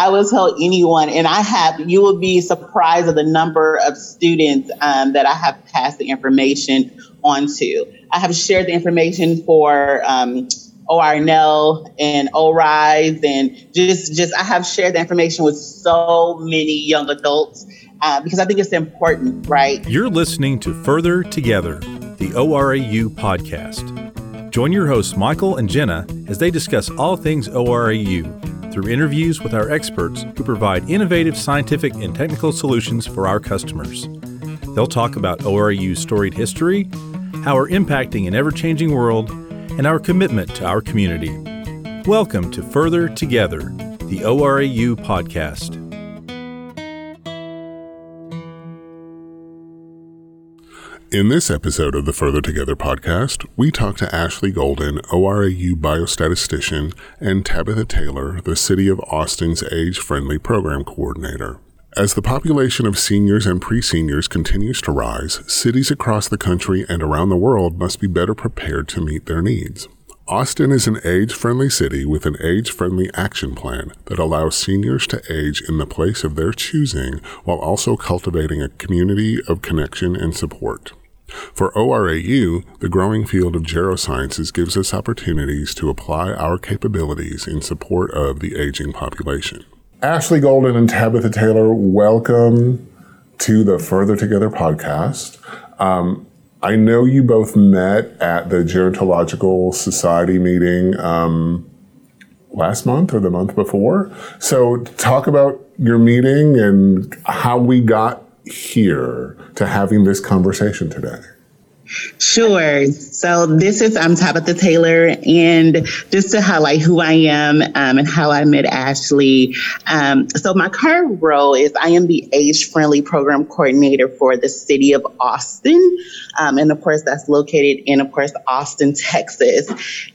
I will tell anyone, and I have, you will be surprised at the number of students um, that I have passed the information on to. I have shared the information for um, ORNL and ORISE, and just, just I have shared the information with so many young adults uh, because I think it's important, right? You're listening to Further Together, the ORAU podcast. Join your hosts, Michael and Jenna, as they discuss all things ORAU through interviews with our experts who provide innovative scientific and technical solutions for our customers. They'll talk about ORAU's storied history, how we're impacting an ever changing world, and our commitment to our community. Welcome to Further Together, the ORAU podcast. In this episode of the Further Together podcast, we talk to Ashley Golden, ORAU biostatistician, and Tabitha Taylor, the City of Austin's Age Friendly Program Coordinator. As the population of seniors and pre seniors continues to rise, cities across the country and around the world must be better prepared to meet their needs. Austin is an age friendly city with an age friendly action plan that allows seniors to age in the place of their choosing while also cultivating a community of connection and support. For ORAU, the growing field of gerosciences gives us opportunities to apply our capabilities in support of the aging population. Ashley Golden and Tabitha Taylor, welcome to the Further Together podcast. Um, I know you both met at the Gerontological Society meeting um, last month or the month before. So, talk about your meeting and how we got here to having this conversation today? Sure. So this is I'm Tabitha Taylor, and just to highlight who I am um, and how I met Ashley. Um, so my current role is I am the Age Friendly Program Coordinator for the City of Austin, um, and of course that's located in, of course, Austin, Texas.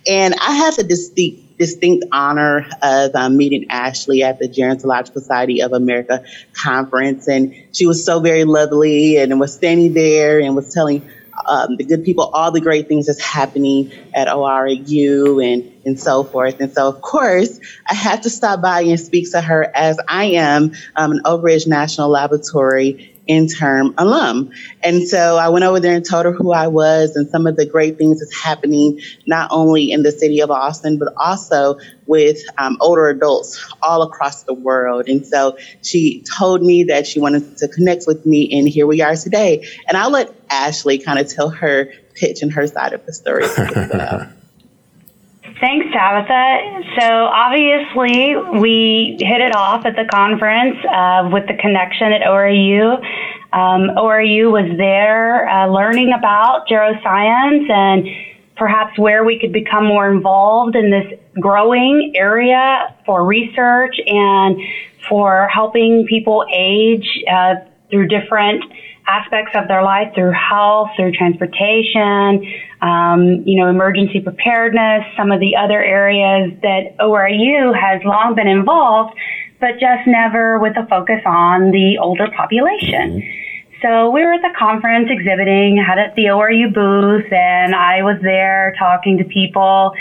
And I have a distinct distinct honor of um, meeting Ashley at the Gerontological Society of America conference. And she was so very lovely and was standing there and was telling um, the good people all the great things that's happening at ORAU and, and so forth. And so, of course, I had to stop by and speak to her as I am um, an Oak Ridge National Laboratory intern alum. And so I went over there and told her who I was and some of the great things that's happening, not only in the city of Austin, but also with um, older adults all across the world. And so she told me that she wanted to connect with me, and here we are today. And I'll let Ashley kind of tell her pitch and her side of the story. Thanks, Tabitha. So obviously, we hit it off at the conference uh, with the connection at ORAU. Um, ORAU was there uh, learning about geroscience and perhaps where we could become more involved in this growing area for research and for helping people age uh, through different aspects of their life through health, through transportation, um, you know, emergency preparedness, some of the other areas that ORAU has long been involved, but just never with a focus on the older population. Mm-hmm. So we were at the conference exhibiting, had at the ORAU booth, and I was there talking to people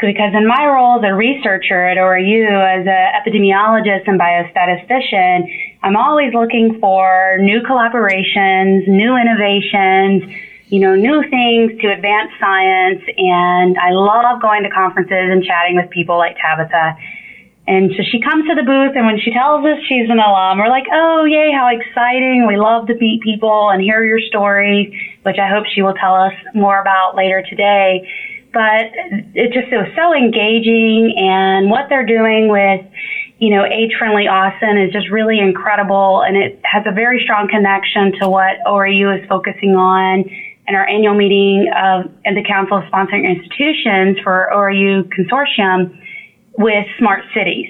because in my role as a researcher at ORAU, as an epidemiologist and biostatistician, I'm always looking for new collaborations, new innovations, you know, new things to advance science. And I love going to conferences and chatting with people like Tabitha. And so she comes to the booth, and when she tells us she's an alum, we're like, oh, yay, how exciting. We love to meet people and hear your story, which I hope she will tell us more about later today. But it just it was so engaging, and what they're doing with you know, age friendly Austin is just really incredible and it has a very strong connection to what ORAU is focusing on in our annual meeting of and the Council of Sponsoring Institutions for ORAU Consortium with smart cities.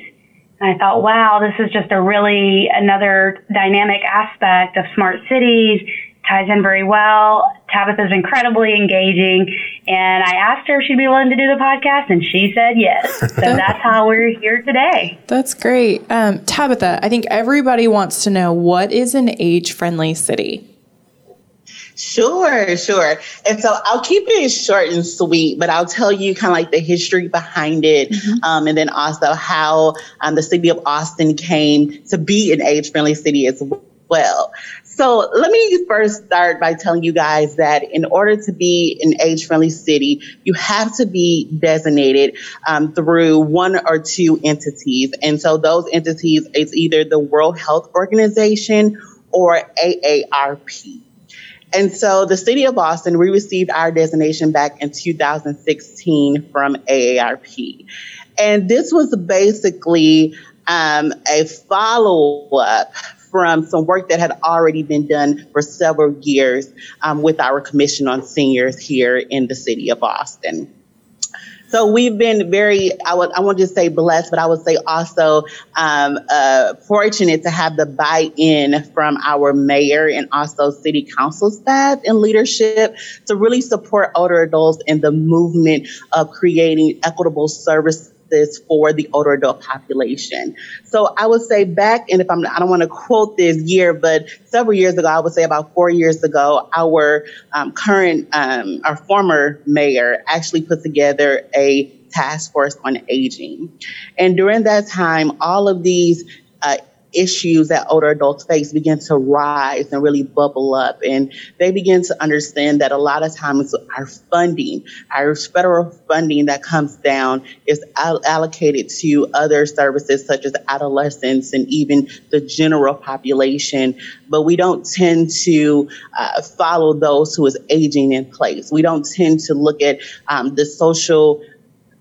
And I thought, wow, this is just a really another dynamic aspect of smart cities ties in very well. Tabitha's incredibly engaging. And I asked her if she'd be willing to do the podcast, and she said yes. So that's how we're here today. That's great. Um, Tabitha, I think everybody wants to know what is an age friendly city? Sure, sure. And so I'll keep it short and sweet, but I'll tell you kind of like the history behind it, mm-hmm. um, and then also how um, the city of Austin came to be an age friendly city as well. So let me first start by telling you guys that in order to be an age friendly city, you have to be designated um, through one or two entities. And so those entities is either the World Health Organization or AARP. And so the city of Austin, we received our designation back in 2016 from AARP. And this was basically um, a follow up from some work that had already been done for several years um, with our Commission on Seniors here in the city of Austin. So we've been very, I would, I want to say blessed, but I would say also um, uh, fortunate to have the buy-in from our mayor and also city council staff and leadership to really support older adults in the movement of creating equitable service this for the older adult population. So I would say back, and if I'm, I don't want to quote this year, but several years ago, I would say about four years ago, our um, current, um, our former mayor actually put together a task force on aging. And during that time, all of these uh, issues that older adults face begin to rise and really bubble up. And they begin to understand that a lot of times our funding, our federal funding that comes down is allocated to other services such as adolescents and even the general population. But we don't tend to uh, follow those who is aging in place. We don't tend to look at um, the social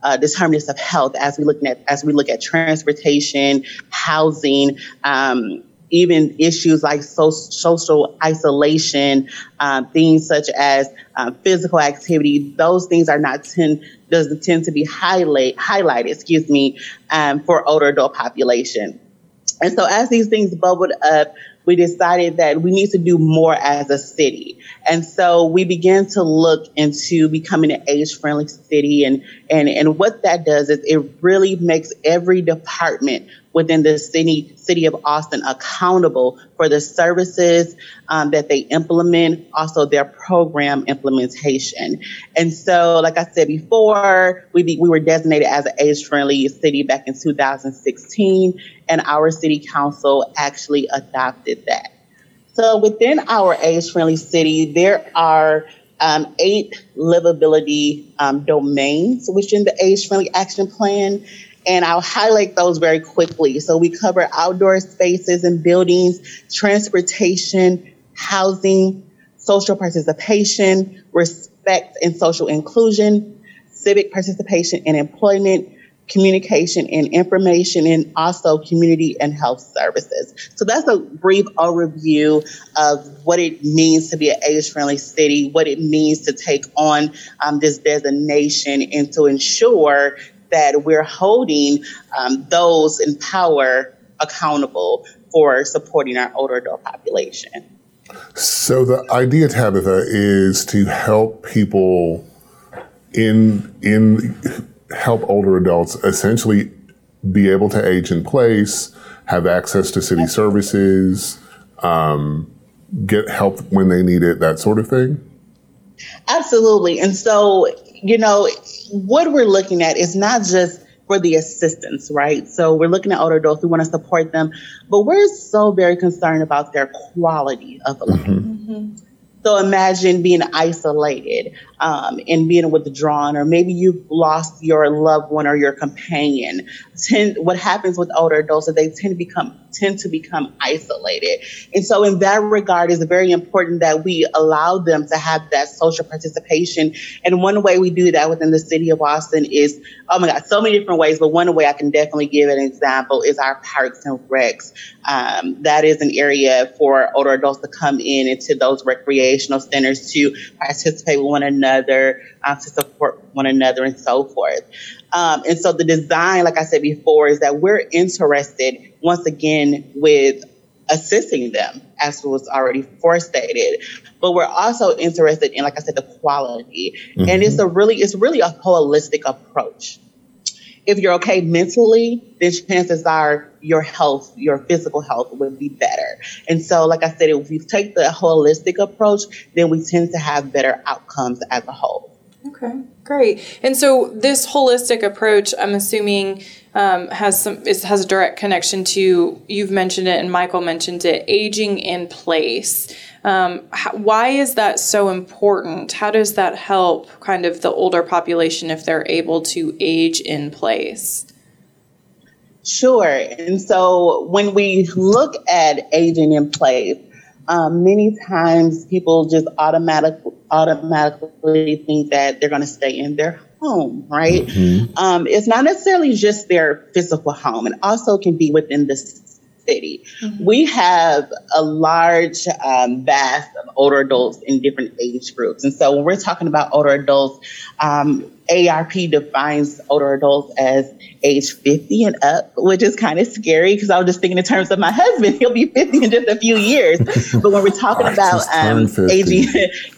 uh, determinants of health as we look at as we look at transportation, housing, um, even issues like so, social isolation, um, things such as uh, physical activity. Those things are not tend doesn't tend to be highlight highlighted. Excuse me, um, for older adult population. And so as these things bubbled up, we decided that we need to do more as a city. And so we began to look into becoming an age friendly city. And, and, and what that does is it really makes every department within the city, city of Austin accountable for the services um, that they implement, also their program implementation. And so, like I said before, we, be, we were designated as an age friendly city back in 2016, and our city council actually adopted that. So within our age friendly city, there are um, eight livability um, domains within the age friendly action plan. And I'll highlight those very quickly. So we cover outdoor spaces and buildings, transportation, housing, social participation, respect and social inclusion, civic participation and employment, communication and information, and also community and health services. So that's a brief overview of what it means to be an age friendly city, what it means to take on um, this designation, and to ensure that we're holding um, those in power accountable for supporting our older adult population. So the idea, Tabitha, is to help people in in help older adults essentially be able to age in place, have access to city services, um, get help when they need it, that sort of thing? Absolutely. And so, you know, what we're looking at is not just for the assistance, right? So we're looking at older adults, we want to support them, but we're so very concerned about their quality of life. Mm-hmm. Mm-hmm. So imagine being isolated um, and being withdrawn, or maybe you've lost your loved one or your companion. Tend, what happens with older adults is they tend to become tend to become isolated, and so in that regard, it's very important that we allow them to have that social participation. And one way we do that within the city of Austin is, oh my God, so many different ways. But one way I can definitely give an example is our parks and recs. Um, that is an area for older adults to come in into those recreational centers to participate with one another, uh, to support one another, and so forth. Um, and so the design, like I said before, is that we're interested once again with assisting them, as was already forestated. But we're also interested in, like I said, the quality. Mm-hmm. And it's a really, it's really a holistic approach. If you're okay mentally, then chances are your health, your physical health would be better. And so, like I said, if we take the holistic approach, then we tend to have better outcomes as a whole. Okay, great. And so this holistic approach, I'm assuming, um, has some is, has a direct connection to you've mentioned it and Michael mentioned it, aging in place. Um, how, why is that so important? How does that help kind of the older population if they're able to age in place? Sure. And so when we look at aging in place, um, many times people just automatic, automatically think that they're going to stay in their home, right? Mm-hmm. Um, it's not necessarily just their physical home, it also can be within the city. Mm-hmm. We have a large um, vast of older adults in different age groups. And so when we're talking about older adults, um, ARP defines older adults as age 50 and up, which is kind of scary because I was just thinking in terms of my husband, he'll be 50 in just a few years. But when we're talking about um, aging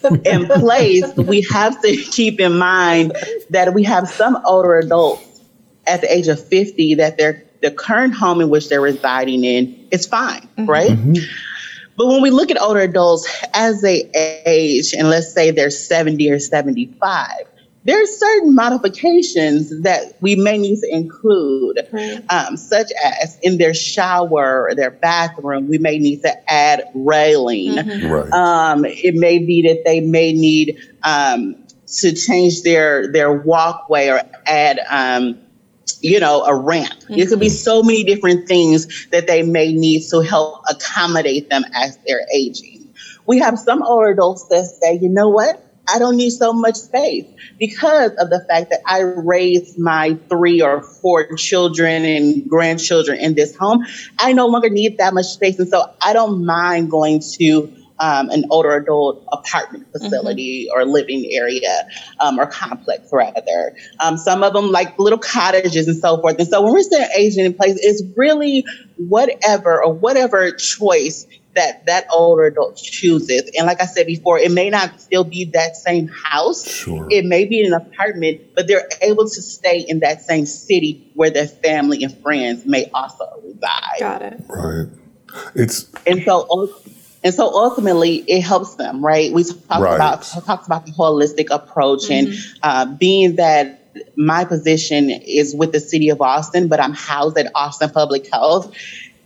in place, we have to keep in mind that we have some older adults at the age of 50 that they're the current home in which they're residing in is fine, mm-hmm. right? Mm-hmm. But when we look at older adults as they age, and let's say they're 70 or 75, there are certain modifications that we may need to include, right. um, such as in their shower or their bathroom, we may need to add railing. Mm-hmm. Right. Um, it may be that they may need um, to change their their walkway or add um, you know, a ramp. Mm-hmm. It could be so many different things that they may need to help accommodate them as they're aging. We have some older adults that say, you know what? I don't need so much space because of the fact that I raised my three or four children and grandchildren in this home. I no longer need that much space. And so I don't mind going to um, an older adult apartment facility mm-hmm. or living area um, or complex rather. Um, some of them like little cottages and so forth. And so when we're saying aging in place, it's really whatever or whatever choice that that older adult chooses. And like I said before, it may not still be that same house. Sure. It may be an apartment, but they're able to stay in that same city where their family and friends may also reside. Got it. Right. It's and so and so ultimately, it helps them, right? We talked right. about talked about the holistic approach, mm-hmm. and uh, being that my position is with the city of Austin, but I'm housed at Austin Public Health.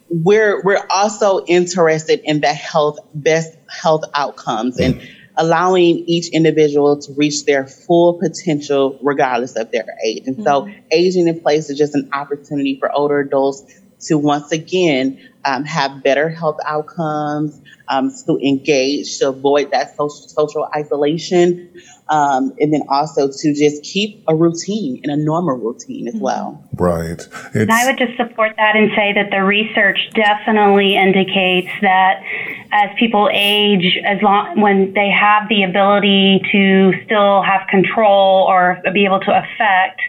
We're we're also interested in the health best health outcomes mm-hmm. and mm. allowing each individual to reach their full potential regardless of their age. And mm-hmm. so aging in place is just an opportunity for older adults to once again um, have better health outcomes, um, to engage, to avoid that social, social isolation, um, and then also to just keep a routine and a normal routine as well. Right. And I would just support that and say that the research definitely indicates that as people age, as long when they have the ability to still have control or be able to affect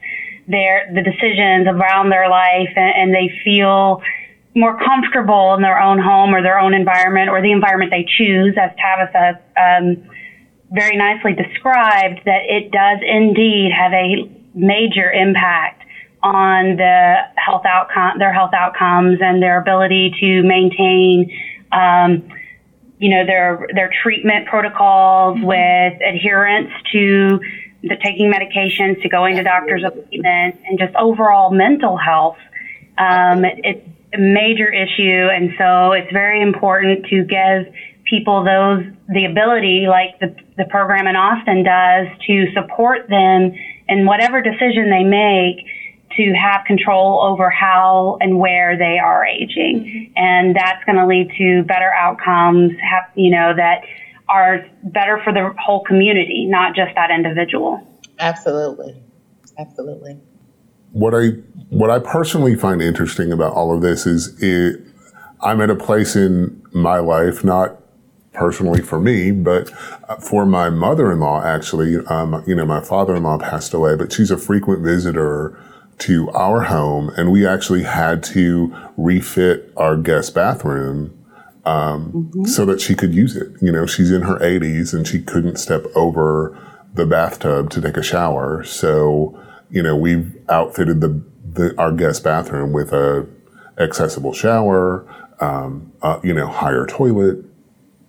their the decisions around their life, and, and they feel more comfortable in their own home or their own environment or the environment they choose, as Tabitha um, very nicely described, that it does indeed have a major impact on the health outcome, their health outcomes, and their ability to maintain, um, you know, their their treatment protocols mm-hmm. with adherence to the taking medications, to going to doctor's appointments, and just overall mental health. Um, a major issue. And so it's very important to give people those, the ability, like the, the program in Austin does, to support them in whatever decision they make to have control over how and where they are aging. Mm-hmm. And that's going to lead to better outcomes, have, you know, that are better for the whole community, not just that individual. Absolutely. Absolutely. What I what I personally find interesting about all of this is it, I'm at a place in my life, not personally for me, but for my mother-in-law, actually, um, you know, my father-in-law passed away, but she's a frequent visitor to our home, and we actually had to refit our guest bathroom um, mm-hmm. so that she could use it. You know, she's in her 80s and she couldn't step over the bathtub to take a shower, so you know, we've outfitted the the, our guest bathroom with a accessible shower, um, uh, you know, higher toilet,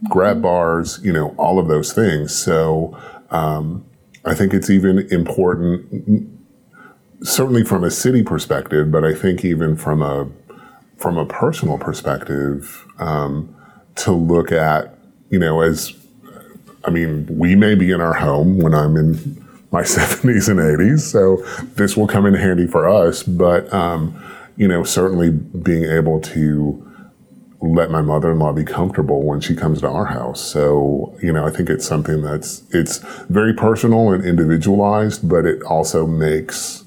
grab bars, you know, all of those things. So um, I think it's even important, certainly from a city perspective, but I think even from a from a personal perspective, um, to look at, you know, as I mean, we may be in our home when I'm in my 70s and 80s, so this will come in handy for us. But um, you know, certainly being able to let my mother-in-law be comfortable when she comes to our house. So, you know, I think it's something that's it's very personal and individualized, but it also makes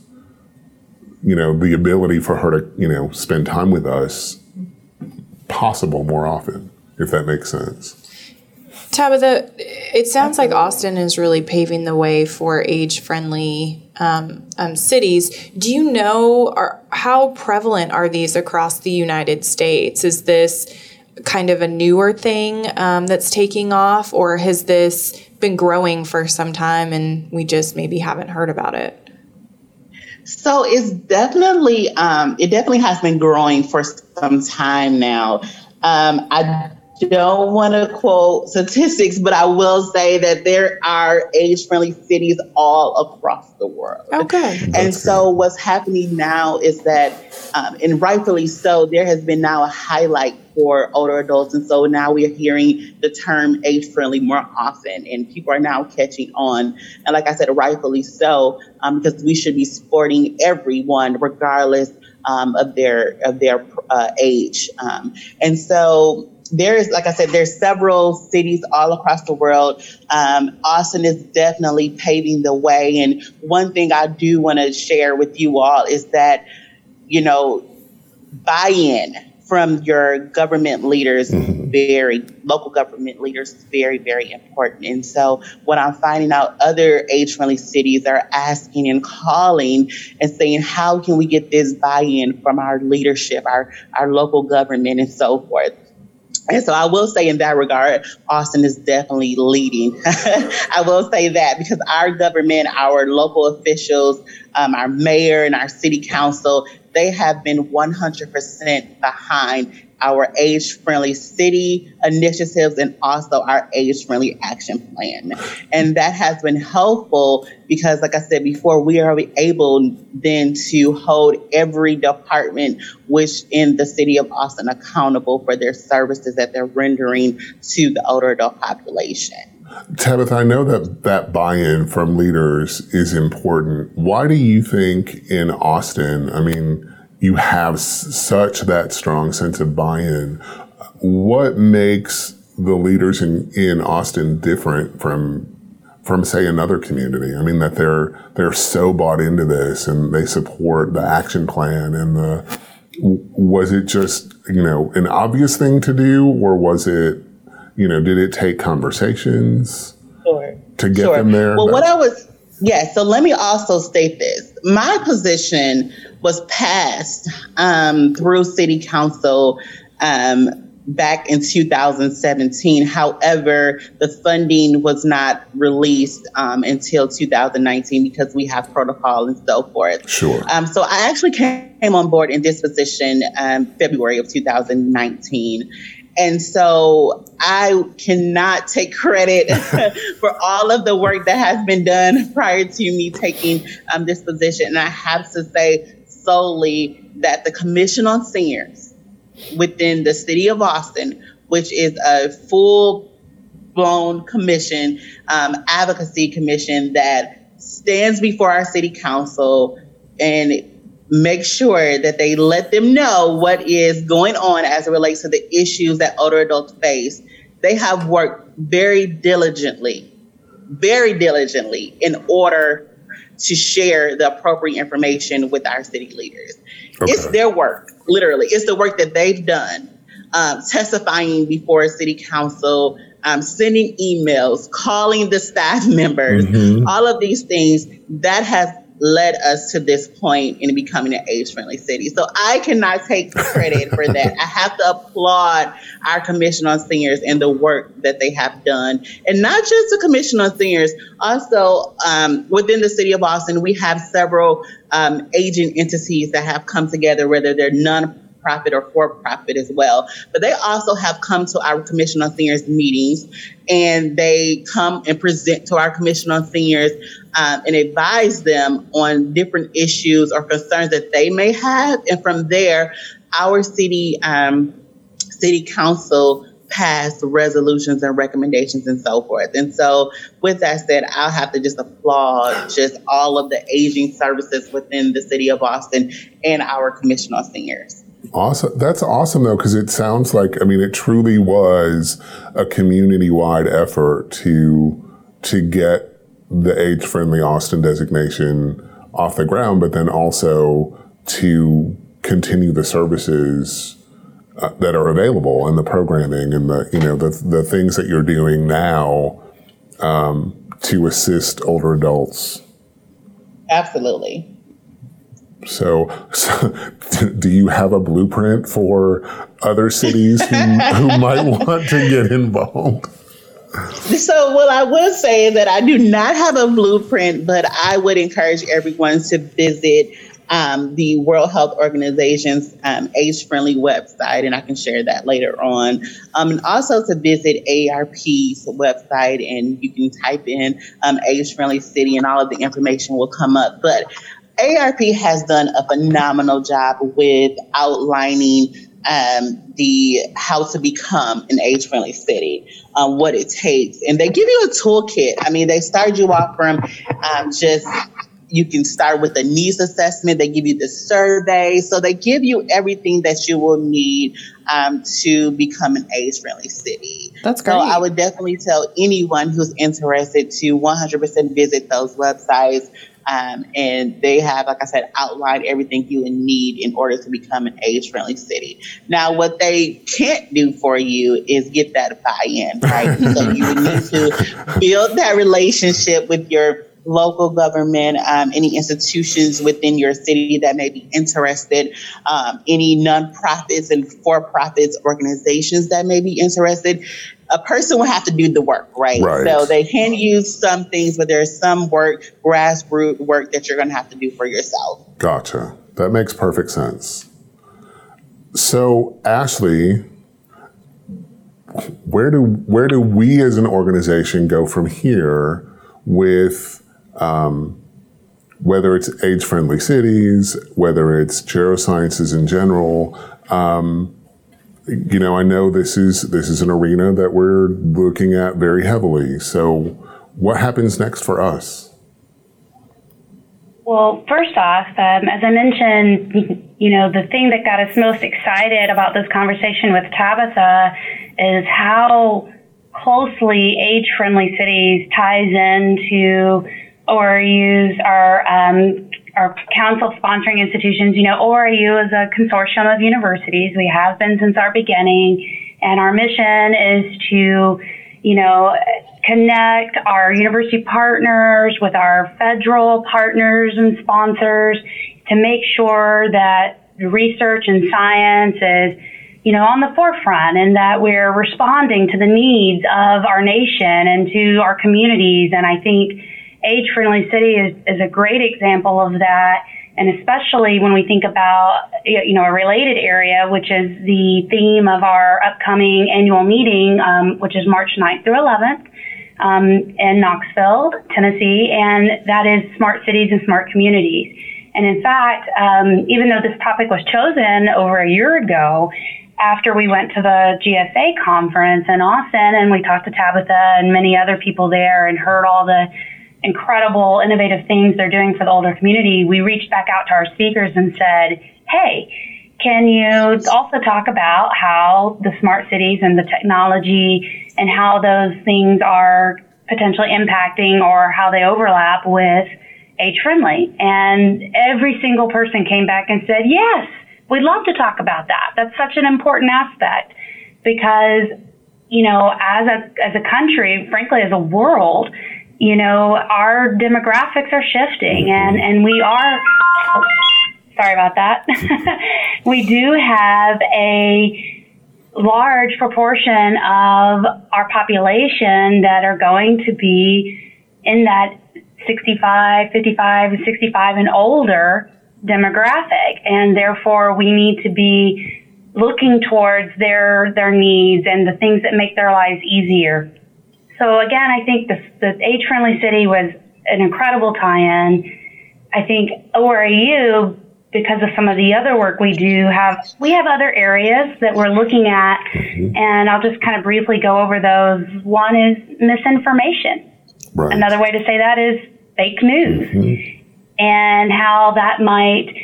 you know, the ability for her to, you know, spend time with us possible more often, if that makes sense. Tabitha, it sounds like Austin is really paving the way for age friendly um, um, cities. Do you know are, how prevalent are these across the United States? Is this kind of a newer thing um, that's taking off, or has this been growing for some time and we just maybe haven't heard about it? So it's definitely, um, it definitely has been growing for some time now. Um, I don't want to quote statistics, but I will say that there are age friendly cities all across the world. Okay. And That's so good. what's happening now is that, um, and rightfully so, there has been now a highlight for older adults. And so now we are hearing the term age friendly more often, and people are now catching on. And like I said, rightfully so, um, because we should be supporting everyone, regardless um, of their of their uh, age. Um, and so there is, like I said, there's several cities all across the world. Um, Austin is definitely paving the way. And one thing I do want to share with you all is that, you know, buy-in from your government leaders mm-hmm. very local government leaders is very very important and so what i'm finding out other age friendly cities are asking and calling and saying how can we get this buy-in from our leadership our our local government and so forth and so I will say in that regard, Austin is definitely leading. I will say that because our government, our local officials, um, our mayor and our city council, they have been 100% behind our age friendly city initiatives and also our age friendly action plan. And that has been helpful because, like I said before, we are able then to hold every department which in the city of Austin accountable for their services that they're rendering to the older adult population. Tabitha, I know that that buy-in from leaders is important. Why do you think in Austin, I mean, you have s- such that strong sense of buy-in. What makes the leaders in, in Austin different from from say another community? I mean that they're they're so bought into this and they support the action plan and the was it just you know an obvious thing to do or was it you know did it take conversations sure. to get sure. them there? Well, what I was yeah. So let me also state this: my position was passed um, through City Council um, back in 2017. However, the funding was not released um, until 2019 because we have protocol and so forth. Sure. Um, so I actually came on board in this position um, February of 2019. And so I cannot take credit for all of the work that has been done prior to me taking um, this position. And I have to say, solely that the Commission on Seniors within the city of Austin, which is a full blown commission, um, advocacy commission that stands before our city council and make sure that they let them know what is going on as it relates to the issues that older adults face. They have worked very diligently, very diligently in order to share the appropriate information with our city leaders. Okay. It's their work, literally. It's the work that they've done, um, testifying before a city council, um, sending emails, calling the staff members, mm-hmm. all of these things that has led us to this point in becoming an age friendly city. So I cannot take credit for that. I have to applaud our Commission on Seniors and the work that they have done. And not just the Commission on Seniors, also um, within the city of Austin, we have several um, aging entities that have come together, whether they're non profit or for profit as well. But they also have come to our Commission on Seniors meetings and they come and present to our Commission on Seniors um, and advise them on different issues or concerns that they may have. And from there, our city um, city council passed resolutions and recommendations and so forth. And so, with that said, I'll have to just applaud just all of the aging services within the city of Austin and our Commission on Seniors. Awesome. That's awesome though, because it sounds like I mean it truly was a community-wide effort to to get the age-friendly Austin designation off the ground, but then also to continue the services uh, that are available and the programming and the you know the the things that you're doing now um, to assist older adults. Absolutely. So, so, do you have a blueprint for other cities who, who might want to get involved? So, well, I would say that I do not have a blueprint, but I would encourage everyone to visit um, the World Health Organization's um, age friendly website, and I can share that later on. Um, and also to visit ARP's website, and you can type in um, age friendly city, and all of the information will come up. But AARP has done a phenomenal job with outlining um, the how to become an age friendly city, um, what it takes, and they give you a toolkit. I mean, they start you off from um, just you can start with a needs assessment. They give you the survey. So they give you everything that you will need um, to become an age friendly city. That's great. So I would definitely tell anyone who's interested to 100% visit those websites. Um, and they have, like I said, outlined everything you would need in order to become an age friendly city. Now, what they can't do for you is get that buy in, right? so you would need to build that relationship with your local government, um, any institutions within your city that may be interested, um, any nonprofits and for profits organizations that may be interested. A person will have to do the work, right? right? So they can use some things, but there's some work, grassroots work that you're going to have to do for yourself. Gotcha. That makes perfect sense. So, Ashley, where do where do we as an organization go from here with um, whether it's age friendly cities, whether it's gerosciences in general. Um, you know, I know this is this is an arena that we're looking at very heavily. So, what happens next for us? Well, first off, um, as I mentioned, you know, the thing that got us most excited about this conversation with Tabitha is how closely age-friendly cities ties into ORAUs are um, our council sponsoring institutions. You know, ORAU is a consortium of universities. We have been since our beginning, and our mission is to, you know, connect our university partners with our federal partners and sponsors to make sure that research and science is you know, on the forefront and that we're responding to the needs of our nation and to our communities. And I think Age Friendly City is, is a great example of that. And especially when we think about, you know, a related area, which is the theme of our upcoming annual meeting, um, which is March 9th through 11th um, in Knoxville, Tennessee, and that is smart cities and smart communities. And in fact, um, even though this topic was chosen over a year ago, after we went to the GSA conference in Austin and we talked to Tabitha and many other people there and heard all the incredible, innovative things they're doing for the older community, we reached back out to our speakers and said, hey, can you also talk about how the smart cities and the technology and how those things are potentially impacting or how they overlap with age friendly? And every single person came back and said, yes, we'd love to talk about that. That's such an important aspect because, you know, as a, as a country, frankly, as a world, you know, our demographics are shifting mm-hmm. and, and we are, oh, sorry about that. we do have a large proportion of our population that are going to be in that 65, 55, 65 and older demographic, and therefore we need to be looking towards their their needs and the things that make their lives easier. So again, I think the, the age friendly city was an incredible tie-in. I think ORAU because of some of the other work we do have we have other areas that we're looking at mm-hmm. and I'll just kind of briefly go over those. One is misinformation. Right. Another way to say that is fake news. Mm-hmm. And how that might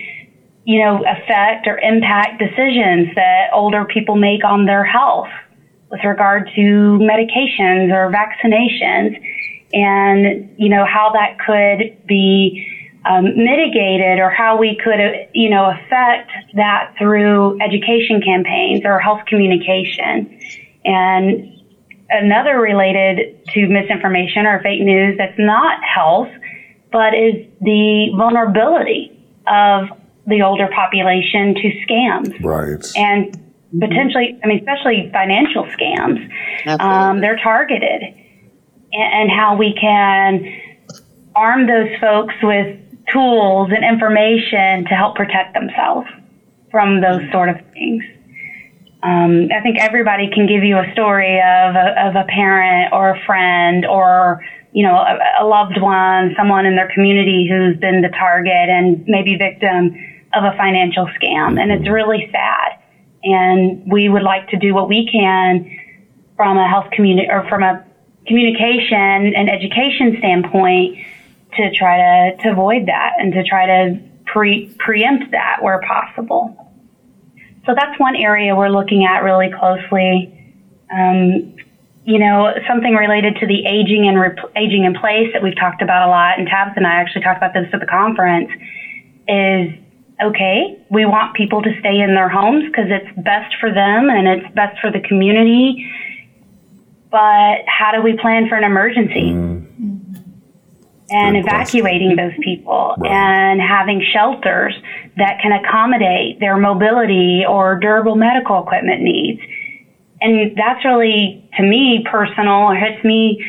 you know affect or impact decisions that older people make on their health with regard to medications or vaccinations and you know how that could be um, mitigated or how we could, uh, you know, affect that through education campaigns or health communication. And another related to misinformation or fake news that's not health, but is the vulnerability of the older population to scams. Right. And potentially, I mean, especially financial scams. Um, they're targeted. And, and how we can arm those folks with tools and information to help protect themselves from those sort of things. Um, I think everybody can give you a story of a, of a parent or a friend or you know a, a loved one, someone in their community who's been the target and maybe victim of a financial scam, and it's really sad. And we would like to do what we can from a health community or from a communication and education standpoint to try to, to avoid that and to try to pre, preempt that where possible. So that's one area we're looking at really closely. Um, you know, something related to the aging and aging in place that we've talked about a lot, and Tabitha and I actually talked about this at the conference, is okay, we want people to stay in their homes because it's best for them and it's best for the community. But how do we plan for an emergency? Mm and Good evacuating question. those people right. and having shelters that can accommodate their mobility or durable medical equipment needs. And that's really, to me, personal. It hits me,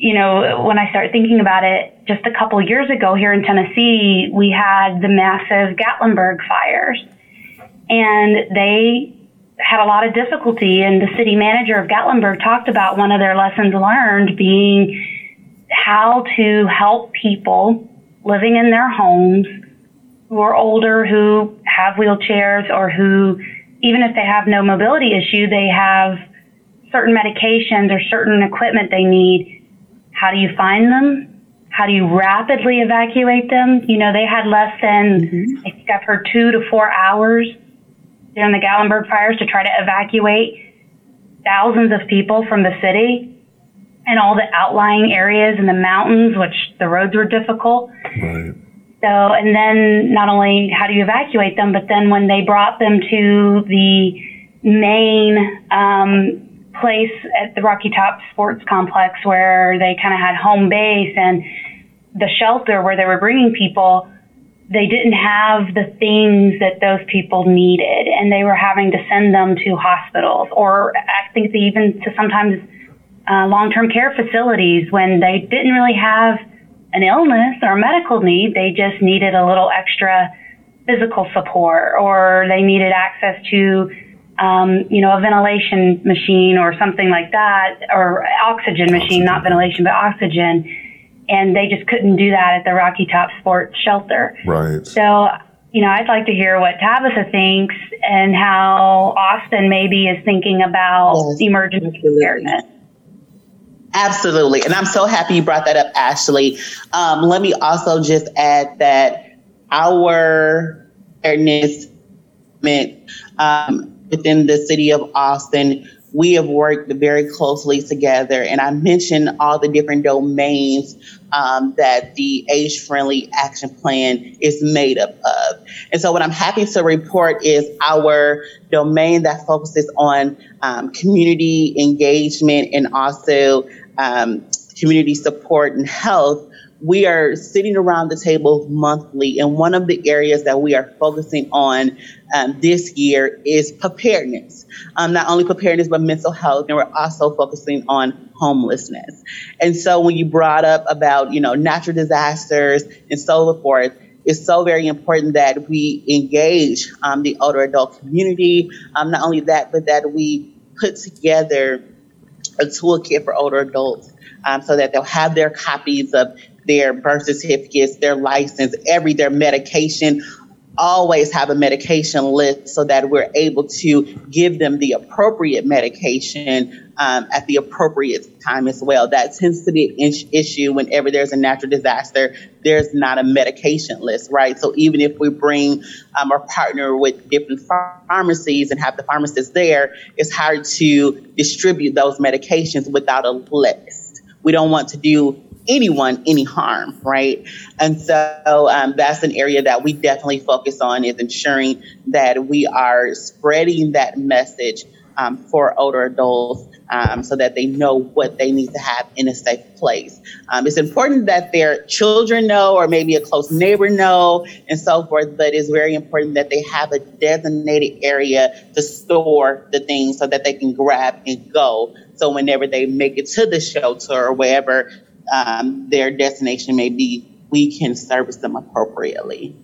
you know, when I start thinking about it. Just a couple years ago here in Tennessee, we had the massive Gatlinburg fires. And they had a lot of difficulty. And the city manager of Gatlinburg talked about one of their lessons learned being how to help people living in their homes who are older, who have wheelchairs, or who, even if they have no mobility issue, they have certain medications or certain equipment they need. How do you find them? How do you rapidly evacuate them? You know, they had less than, mm-hmm. I think I've heard two to four hours during the Gatlinburg fires to try to evacuate thousands of people from the city and all the outlying areas in the mountains, which the roads were difficult. Right. So, and then not only how do you evacuate them, but then when they brought them to the main um, place at the Rocky Top Sports Complex where they kind of had home base and the shelter where they were bringing people, they didn't have the things that those people needed, and they were having to send them to hospitals, or I think they even to sometimes uh, long-term care facilities when they didn't really have an illness or a medical need. They just needed a little extra physical support or they needed access to, um, you know, a ventilation machine or something like that or oxygen machine, not ventilation, but oxygen. And they just couldn't do that at the Rocky Top Sports Shelter. Right. So, you know, I'd like to hear what Tabitha thinks and how Austin maybe is thinking about yes, emergency preparedness. Absolutely. And I'm so happy you brought that up, Ashley. Um, let me also just add that our preparedness um, within the city of Austin, we have worked very closely together. And I mentioned all the different domains um, that the age friendly action plan is made up of. And so, what I'm happy to report is our domain that focuses on um, community engagement and also um, community support and health, we are sitting around the table monthly. And one of the areas that we are focusing on um, this year is preparedness. Um, not only preparedness, but mental health. And we're also focusing on homelessness. And so when you brought up about, you know, natural disasters and so forth, it's so very important that we engage um, the older adult community. Um, not only that, but that we put together a toolkit for older adults um, so that they'll have their copies of their birth certificates, their license, every their medication, always have a medication list so that we're able to give them the appropriate medication um, at the appropriate time as well. That tends to be an is- issue whenever there's a natural disaster. There's not a medication list, right? So even if we bring um, or partner with different pharmacies and have the pharmacist there, it's hard to distribute those medications without a list. We don't want to do anyone any harm, right? And so um, that's an area that we definitely focus on is ensuring that we are spreading that message um, for older adults um, so that they know what they need to have in a safe place. Um, it's important that their children know, or maybe a close neighbor know, and so forth. But it's very important that they have a designated area to store the things so that they can grab and go. So whenever they make it to the shelter or wherever um, their destination may be, we can service them appropriately.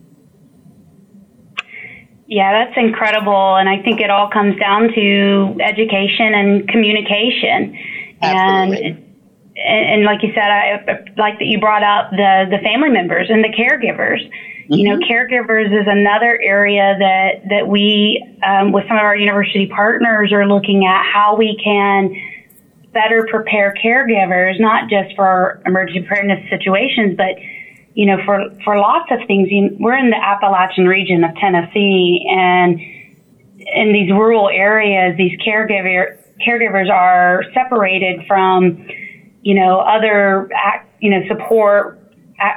Yeah, that's incredible. And I think it all comes down to education and communication. Absolutely. And and like you said, I like that you brought up the the family members and the caregivers. Mm-hmm. You know, mm-hmm. caregivers is another area that that we, um, with some of our university partners, are looking at how we can better prepare caregivers, not just for emergency preparedness situations, but you know, for for lots of things. We're in the Appalachian region of Tennessee, and in these rural areas, these caregiver caregivers are separated from, you know, other you know support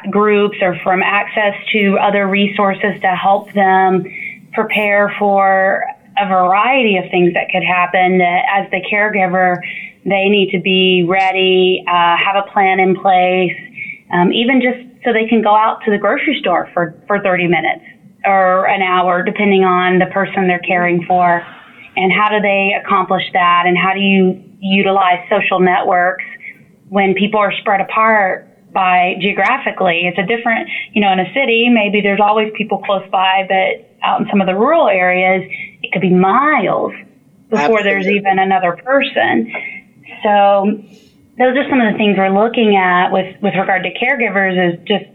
groups or from access to other resources to help them prepare for a variety of things that could happen. As the caregiver, they need to be ready, uh, have a plan in place, um, even just so they can go out to the grocery store for, for 30 minutes or an hour, depending on the person they're caring for. And how do they accomplish that? And how do you utilize social networks when people are spread apart by geographically? It's a different, you know, in a city, maybe there's always people close by, but out in some of the rural areas, it could be miles before Absolutely. there's even another person. So those are some of the things we're looking at with, with regard to caregivers is just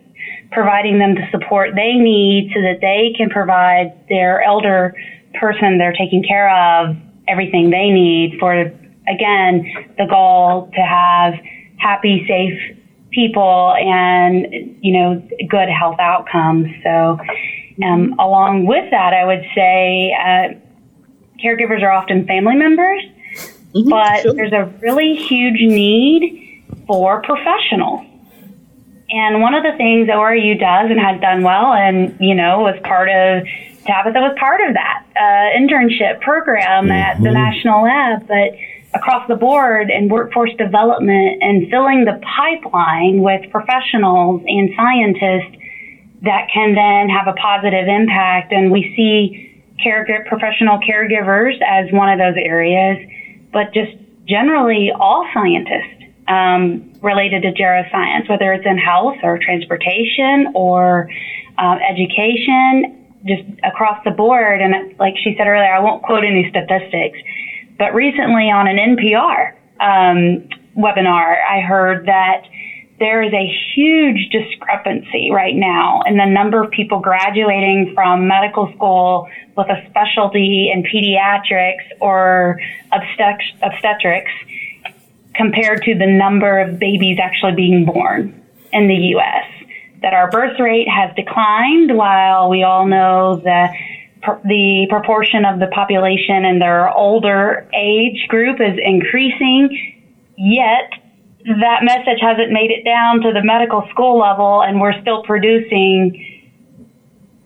providing them the support they need so that they can provide their elder person they're taking care of everything they need for again the goal to have happy safe people and you know good health outcomes so um, along with that i would say uh, caregivers are often family members Mm-hmm, but sure. there's a really huge need for professionals. And one of the things ORAU does and has done well, and you know, was part of Tabitha was part of that uh, internship program mm-hmm. at the National Lab, but across the board in workforce development and filling the pipeline with professionals and scientists that can then have a positive impact. And we see professional caregivers as one of those areas but just generally all scientists um, related to geroscience, whether it's in health or transportation or um, education, just across the board. And like she said earlier, I won't quote any statistics, but recently on an NPR um, webinar, I heard that there is a huge discrepancy right now in the number of people graduating from medical school with a specialty in pediatrics or obstetrics compared to the number of babies actually being born in the U.S. That our birth rate has declined while we all know that the proportion of the population in their older age group is increasing, yet that message hasn't made it down to the medical school level, and we're still producing,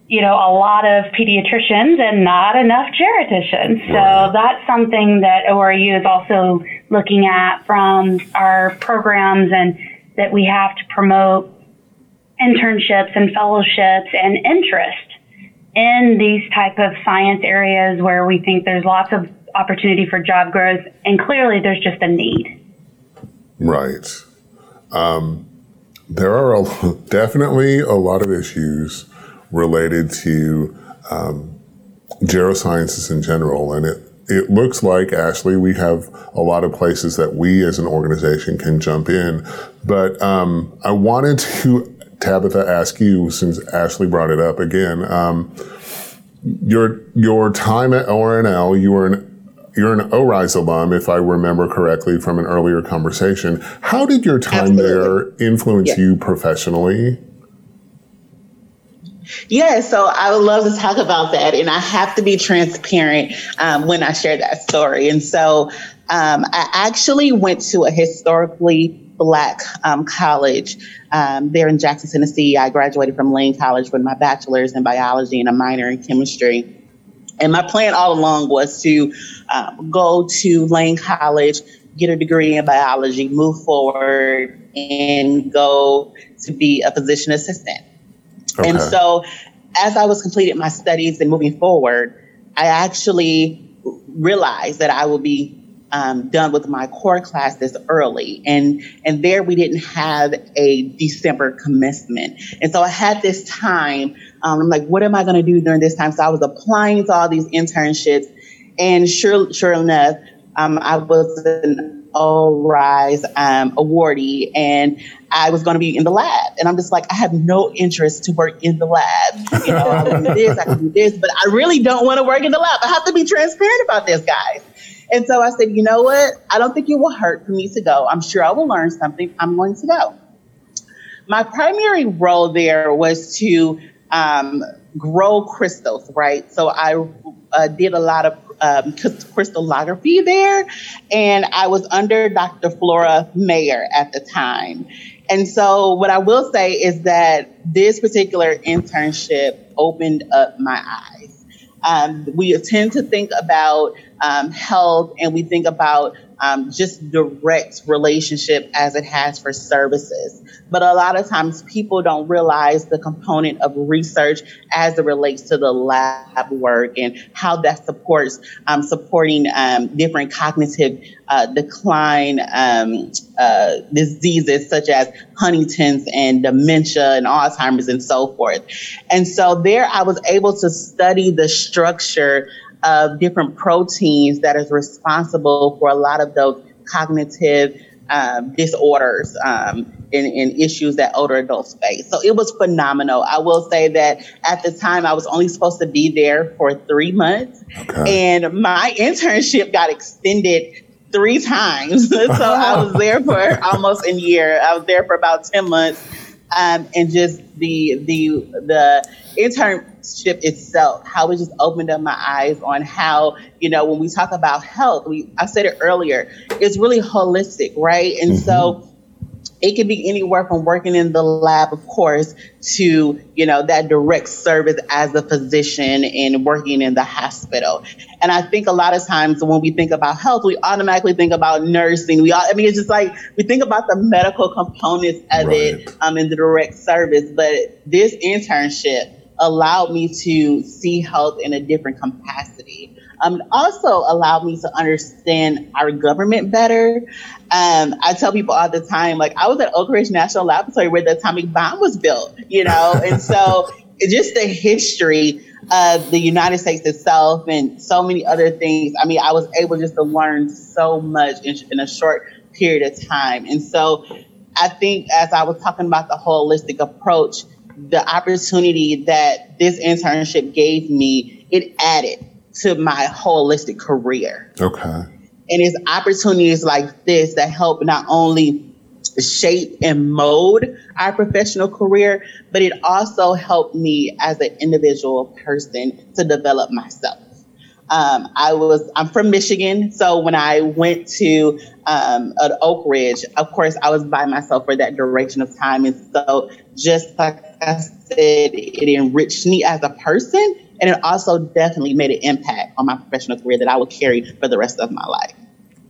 you know, a lot of pediatricians and not enough geriatricians. So that's something that ORAU is also looking at from our programs, and that we have to promote internships and fellowships and interest in these type of science areas where we think there's lots of opportunity for job growth, and clearly there's just a need. Right. Um, there are a, definitely a lot of issues related to um, gerosciences in general. And it, it looks like, Ashley, we have a lot of places that we as an organization can jump in. But um, I wanted to, Tabitha, ask you, since Ashley brought it up again, um, your your time at ORNL, you were an you're an ORISE alum, if I remember correctly from an earlier conversation. How did your time Absolutely. there influence you professionally? Yeah, so I would love to talk about that. And I have to be transparent um, when I share that story. And so um, I actually went to a historically black um, college um, there in Jackson, Tennessee. I graduated from Lane College with my bachelor's in biology and a minor in chemistry. And my plan all along was to um, go to Lane College, get a degree in biology, move forward, and go to be a physician assistant. Okay. And so, as I was completing my studies and moving forward, I actually realized that I would be um, done with my core classes early, and and there we didn't have a December commencement, and so I had this time. Um, I'm like, what am I going to do during this time? So I was applying to all these internships, and sure, sure enough, um, I was an ORISE um, awardee, and I was going to be in the lab. And I'm just like, I have no interest to work in the lab. You know, I can do this, I can do this, but I really don't want to work in the lab. I have to be transparent about this, guys. And so I said, you know what? I don't think it will hurt for me to go. I'm sure I will learn something. I'm going to go. My primary role there was to um, grow crystals, right? So I uh, did a lot of um, crystallography there, and I was under Dr. Flora Mayer at the time. And so, what I will say is that this particular internship opened up my eyes. Um, we tend to think about um, health and we think about um, just direct relationship as it has for services. But a lot of times people don't realize the component of research as it relates to the lab work and how that supports um, supporting um, different cognitive uh, decline um, uh, diseases such as Huntington's and dementia and Alzheimer's and so forth. And so there I was able to study the structure of different proteins that is responsible for a lot of those cognitive um, disorders um, and, and, issues that older adults face. So it was phenomenal. I will say that at the time I was only supposed to be there for three months, okay. and my internship got extended three times. so I was there for almost a year. I was there for about ten months, um, and just the the the internship itself, how it just opened up my eyes on how, you know, when we talk about health, we I said it earlier, it's really holistic, right? And mm-hmm. so it could be anywhere from working in the lab, of course, to you know that direct service as a physician and working in the hospital. And I think a lot of times when we think about health, we automatically think about nursing. We all, I mean, it's just like we think about the medical components of right. it um, in the direct service. But this internship allowed me to see health in a different capacity. Um, also allowed me to understand our government better. Um, I tell people all the time, like I was at Oak Ridge National Laboratory where the atomic bomb was built, you know, and so just the history of the United States itself and so many other things. I mean, I was able just to learn so much in, in a short period of time. And so I think as I was talking about the holistic approach, the opportunity that this internship gave me, it added to my holistic career. Okay. And it's opportunities like this that help not only shape and mold our professional career, but it also helped me as an individual person to develop myself. Um, I was I'm from Michigan, so when I went to um, at Oak Ridge, of course, I was by myself for that duration of time, and so just like I said, it enriched me as a person, and it also definitely made an impact on my professional career that I will carry for the rest of my life.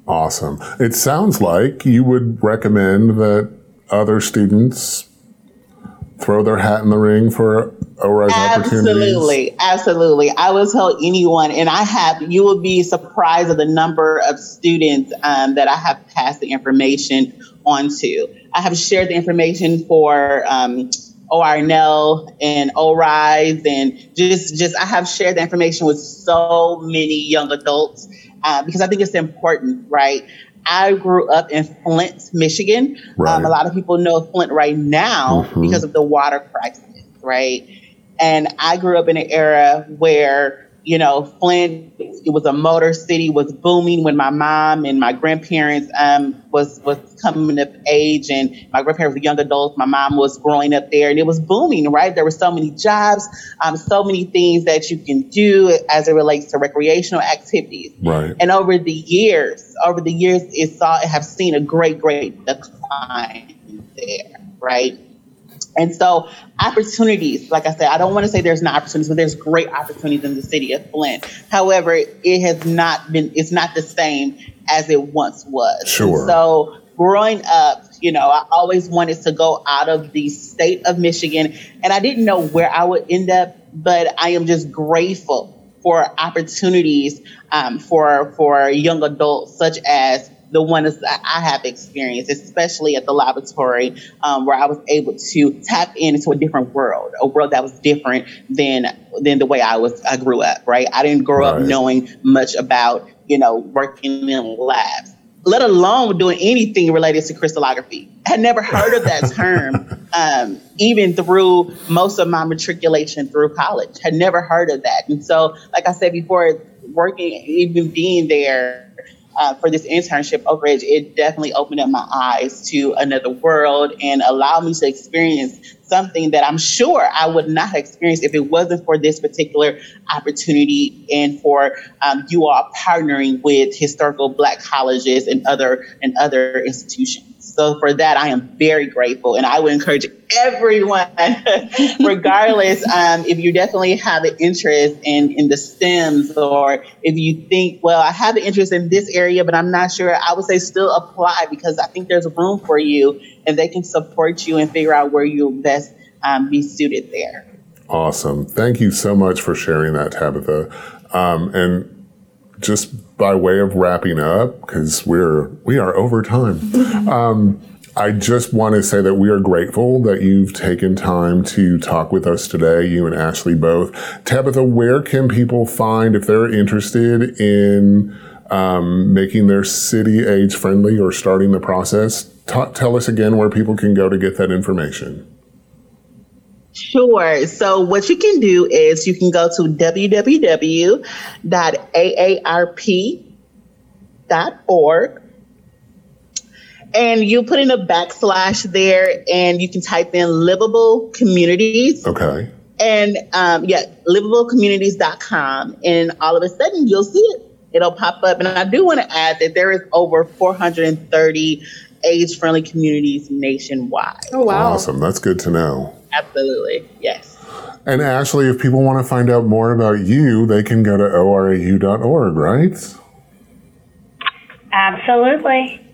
Awesome. It sounds like you would recommend that other students throw their hat in the ring for ORISE absolutely, Absolutely. I would tell anyone, and I have, you will be surprised at the number of students um, that I have passed the information on to. I have shared the information for um, ORNL and ORISE and just just I have shared the information with so many young adults uh, because I think it's important, right? I grew up in Flint, Michigan. Right. Um, a lot of people know Flint right now Mhm. because of the water crisis, right? And I grew up in an era where you know Flint it was a motor city, was booming when my mom and my grandparents um, was was coming of age, and my grandparents were young adults. My mom was growing up there, and it was booming. Right, there were so many jobs, um, so many things that you can do as it relates to recreational activities. Right. And over the years, over the years, it saw have seen a great, great decline there, right? And so opportunities, like I said, I don't want to say there's not opportunities, but there's great opportunities in the city of Flint. However, it has not been, it's not the same as it once was. And Sure. so growing up, you know, I always wanted to go out of the state of Michigan and I didn't know where I would end up, but I am just grateful for opportunities um, for for young adults such as the ones that I have experienced, especially at the laboratory, um, where I was able to tap into a different world, a world that was different than than the way I was I grew up. Right, I didn't grow Right. up knowing much about you know working in labs, let alone doing anything related to crystallography. I had never heard of that term, um, even through most of my matriculation through college. Had never heard of that, and so, like I said before, working, even being there uh, for this internship over it definitely opened up my eyes to another world and allowed me to experience something that I'm sure I would not have experienced if it wasn't for this particular opportunity and for um, you all partnering with historical Black colleges and other and other institutions. So for that, I am very grateful, and I would encourage everyone, regardless um, if you definitely have an interest in in the STEMs, or if you think, well, I have an interest in this area, but I'm not sure. I would say still apply because I think there's room for you, and they can support you and figure out where you'll best um, be suited there. Awesome. Thank you so much for sharing that, Tabitha. Um, and just by way of wrapping up, because we're we are over time. Um, I just want to say that we are grateful that you've taken time to talk with us today, you and Ashley both. Tabitha, where can people find if they're interested in um, making their city age friendly or starting the process? Ta tell us again where people can go to get that information. Sure. So what you can do is you can go to www.aarp.org and you put in a backslash there and you can type in livable communities Okay. and um, yeah, livablecommunities.com and all of a sudden you'll see it. It'll pop up. And I do want to add that there is over 430 age friendly communities nationwide. Oh wow. Awesome. That's good to know. Absolutely. Yes. And Ashley, if people want to find out more about you, they can go to orau.org, right? Absolutely.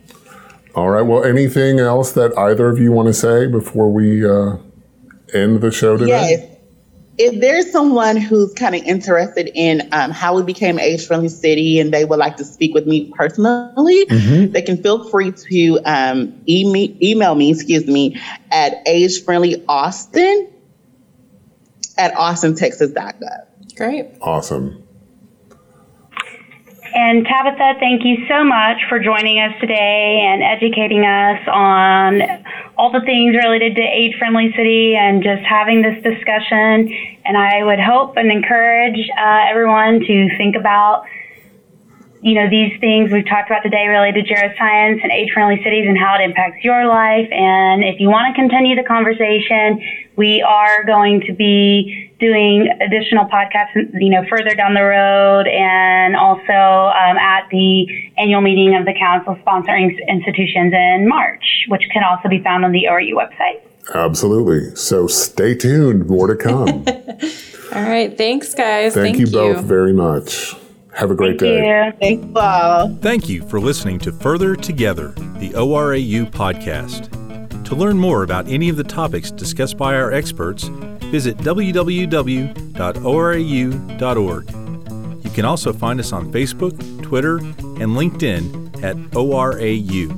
All right. Well, anything else that either of you want to say before we uh, end the show today? Yes. If there's someone who's kind of interested in um, how we became age friendly city and they would like to speak with me personally, they can feel free to um, email, email me, excuse me, at agefriendlyaustin at austintexas.gov. Great. Awesome. And Tabitha, thank you so much for joining us today and educating us on all the things related to Age Friendly City and just having this discussion. And I would hope and encourage uh, everyone to think about, you know, these things we've talked about today related to geroscience and age friendly cities and how it impacts your life. And if you want to continue the conversation, we are going to be doing additional podcasts, you know, further down the road and also um, at the annual meeting of the council sponsoring institutions in March, which can also be found on the ORAU website. Absolutely. So stay tuned. More to come. All right. Thanks, guys. Thank, you both very much. Have a great Thank day. you. Thank you. Thank you for listening to Further Together, the ORAU podcast. To learn more about any of the topics discussed by our experts, visit www.orau.org. You can also find us on Facebook, Twitter, and LinkedIn at ORAU,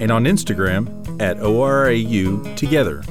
and on Instagram at ORAU Together.